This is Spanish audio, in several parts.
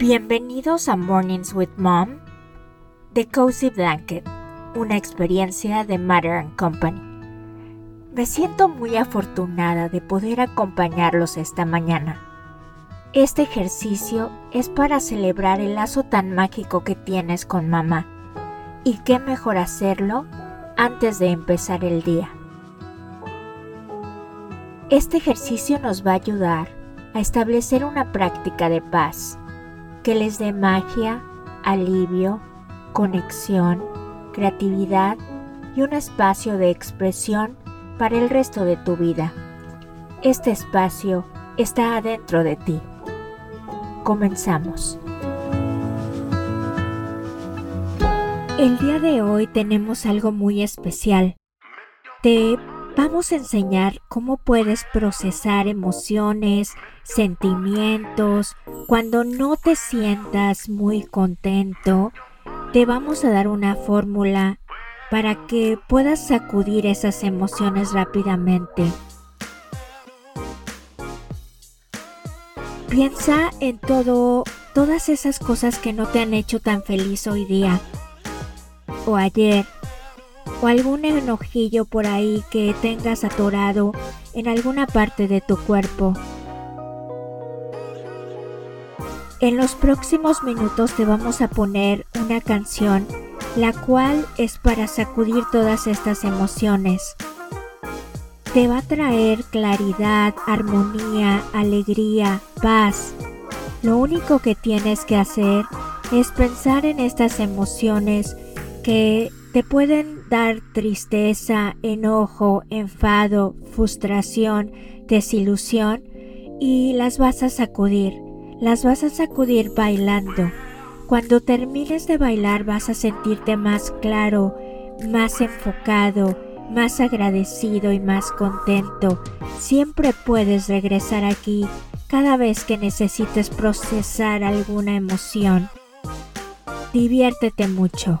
Bienvenidos a Mornings with Mom, The Cozy Blanket, una experiencia de Matter Company. Me siento muy afortunada de poder acompañarlos esta mañana. Este ejercicio es para celebrar el lazo tan mágico que tienes con mamá. Y qué mejor hacerlo antes de empezar el día. Este ejercicio nos va a ayudar a establecer una práctica de paz que les dé magia, alivio, conexión, creatividad y un espacio de expresión para el resto de tu vida. Este espacio está adentro de ti. Comenzamos. El día de hoy tenemos algo muy especial. Te vamos a enseñar cómo puedes procesar emociones, sentimientos. Cuando no te sientas muy contento, te vamos a dar una fórmula para que puedas sacudir esas emociones rápidamente. Piensa en todo, todas esas cosas que no te han hecho tan feliz hoy día o ayer o algún enojillo por ahí que tengas atorado en alguna parte de tu cuerpo. En los próximos minutos te vamos a poner una canción, la cual es para sacudir todas estas emociones. Te va a traer claridad, armonía, alegría, paz. Lo único que tienes que hacer es pensar en estas emociones que te pueden dar tristeza, enojo, enfado, frustración, desilusión y las vas a sacudir. Las vas a sacudir bailando. Cuando termines de bailar vas a sentirte más claro, más enfocado, más agradecido y más contento. Siempre puedes regresar aquí cada vez que necesites procesar alguna emoción. Diviértete mucho.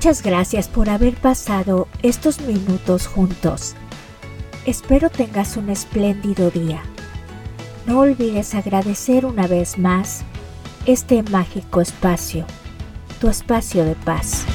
Muchas gracias por haber pasado estos minutos juntos. Espero tengas un espléndido día. No olvides agradecer una vez más este mágico espacio, tu espacio de paz.